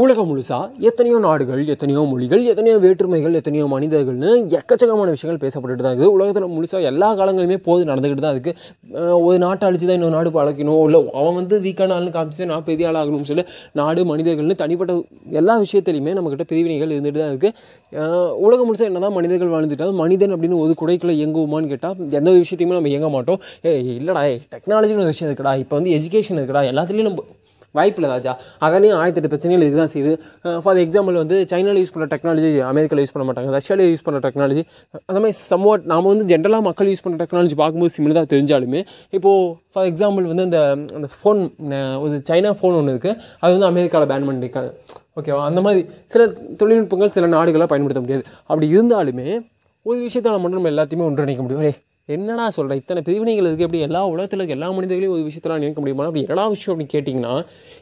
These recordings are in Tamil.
உலகம் முழுசா எத்தனையோ நாடுகள் எத்தனையோ மொழிகள் எத்தனையோ வேற்றுமைகள் எத்தனையோ மனிதர்கள்னு எக்கச்சக்கமான விஷயங்கள் பேசப்பட்டுட்டு தான் இருக்குது. உலகத்தில் முழுசாக எல்லா காலங்களுமே போது நடந்துக்கிட்டு தான் இருக்குது ஒரு நாட்டை அழிச்சு தான் இன்னொரு நாடு பழக்கணும் இல்லை அவன் வந்து வீக்கான ஆள்னு காமிச்சு நான் பெரிய ஆள் ஆகணும்னு சொல்லி நாடு மனிதர்கள்னு தனிப்பட்ட எல்லா விஷயத்துலையுமே நம்மக்கிட்ட பிரிவினைகள் இருந்துட்டு தான் இருக்குது உலகம் முழுசாக என்ன தான் மனிதர்கள் வாழ்ந்துட்டாலும் மனிதன் அப்படின்னு ஒரு குடைக்குள்ள இயங்குவோமான்னு கேட்டால் எந்த விஷயத்தையுமே நம்ம இயங்க மாட்டோம். ஏ இல்லைடா டெக்னாலஜின்னு ஒரு விஷயம் இருக்குடா. இப்போ வந்து எஜுகேஷன் இருக்குடா. எல்லாத்துலேயும் நம்ம வாய்ப்பில்லை ராஜா. அதனையும் ஆயிரத்தெட்டு பிரச்சனைகள் இதுதான் செய்யுது. ஃபார் எக்ஸாம்பிள் வந்து சைனாவில் யூஸ் பண்ணுற டெக்னாலஜி அமெரிக்காவில் யூஸ் பண்ண மாட்டாங்க. ரஷ்யாவில் யூஸ் பண்ணுற டெக்னாலஜி அந்த மாதிரி சம்வாட் நாம வந்து ஜென்ரலாக மக்கள் யூஸ் பண்ணுற டெக்னாலஜி பார்க்கும்போது சிமிலராக தெரிஞ்சாலுமே இப்போது ஃபார் எக்ஸாம்பிள் வந்து அந்த அந்த ஃபோன் ஒரு சைனா ஃபோன் ஒன்று இருக்குது அது வந்து அமெரிக்காவில் பேன் பண்ணியிருக்காங்க ஓகேவா அந்த மாதிரி சில தொழில்நுட்பங்கள் சில நாடுகளாக பயன்படுத்த முடியாது. அப்படி இருந்தாலுமே ஒரு விஷயத்தை நம்ம நம்ம எல்லாத்தையுமே ஒன்றிணைக்க முடியும். ஏய் என்னடா சொல்கிற இத்தனை பிரிவினைகள் இருக்குது எப்படி? எல்லா உலகத்தில் இருக்க எல்லா மனிதர்களையும் ஒரு விஷயத்தில் நினைக்க முடியுமா? அப்படி என்னடா விஷயம் அப்படின்னு கேட்டிங்கன்னா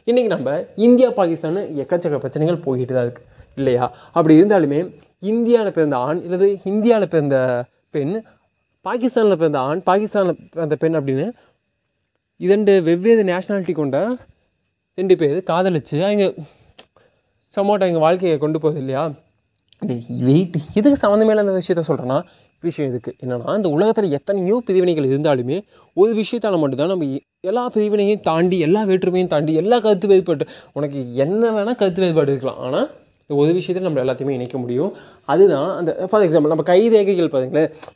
இன்றைக்கி நம்ம இந்தியா பாகிஸ்தான் எக்கச்சக்க பிரச்சனைகள் போய்கிட்டு தான் இருக்குது இல்லையா? அப்படி இருந்தாலுமே இந்தியாவில் பிறந்த ஆண் இல்லது இந்தியாவில் பிறந்த பெண் பாகிஸ்தானில் பிறந்த ஆண் பாகிஸ்தானில் பிறந்த பெண் அப்படின்னு இரண்டு வெவ்வேறு நேஷ்னாலிட்டி கொண்ட ரெண்டு பேர் காதலிச்சு அவங்க சமோட்டோ எங்கள் வாழ்க்கையை கொண்டு போகுது இல்லையா? வெயிட் எதுக்கு சம்மந்தமே அந்த விஷயத்த சொல்கிறேன்னா விஷயம் இதுக்கு என்னென்னா இந்த உலகத்தில் எத்தனையோ பிரிவினைகள் இருந்தாலுமே ஒரு விஷயத்தால் மட்டும்தான் நம்ம எல்லா பிரிவினையும் தாண்டி எல்லா வேற்றுமையும் தாண்டி எல்லா கருத்து வேறுபாடு உனக்கு என்ன வேணால் கருத்து வேறுபாடு இருக்கலாம். ஆனால் இந்த ஒரு விஷயத்தில் நம்ம எல்லாத்தையுமே இணைக்க முடியும். அதுதான் அந்த ஃபார் எக்ஸாம்பிள் நம்ம கை ரேகைகள்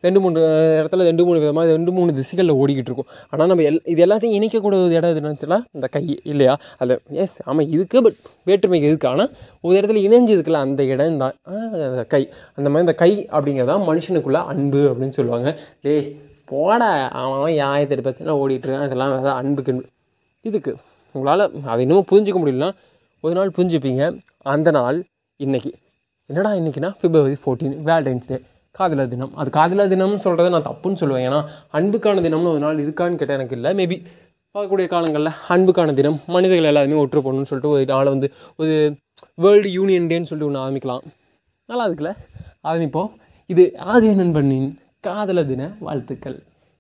ரெண்டு மூணு இடத்துல ரெண்டு மூணு விதமாக ரெண்டு மூணு திசைகளில் ஓடிக்கிட்டு இருக்கும். ஆனால் நம்ம எல் இது எல்லாத்தையும் இணைக்கக்கூடிய ஒரு இடம் எதுன்னு இந்த கை இல்லையா? அதில் எஸ் ஆமாம் இதுக்கு பட் வேற்றுமை இருக்குது ஆனால் ஒரு இடத்துல இணைஞ்சு இருக்குல்ல அந்த இடம் தான் அந்த கை. அந்த மாதிரி இந்த கை அப்படிங்கிறதான் மனுஷனுக்குள்ளே அன்பு அப்படின்னு சொல்லுவாங்க. டேய் போட அவன் அவன் ஆயிரத்தி பிரச்சனை ஓடிட்டு இருக்கான் இதெல்லாம் வேறு அன்புக்கு இதுக்கு உங்களால் அதை இன்னமும் புரிஞ்சிக்க முடியலனா ஒரு நாள் புரிஞ்சுப்பீங்க. அந்த நாள் இன்றைக்கி என்னடா இன்றைக்கினா பிப்ரவரி ஃபோர்டீன் வேலண்டைன்ஸ் டே காதலர் தினம். அது காதலர் தினம்னு சொல்கிறத நான் தப்புன்னு சொல்லுவேன். ஏன்னா அன்புக்கான தினம்னு ஒரு நாள் இருக்கான்னு கேட்டால் எனக்கு இல்லை. மேபி பார்க்கக்கூடிய காலங்களில் அன்புக்கான தினம் மனிதர்கள் எல்லாருமே ஒற்று போகணும்னு சொல்லிட்டு ஒரு நாளை வந்து ஒரு வேர்ல்டு யூனியன் டேன்னு சொல்லிட்டு ஒன்று ஆரம்பிக்கலாம். நல்லா இருக்குல்ல? ஆரம்பிப்போம். இது ஆதிய நண்பனின் காதலர் தின வாழ்த்துக்கள்.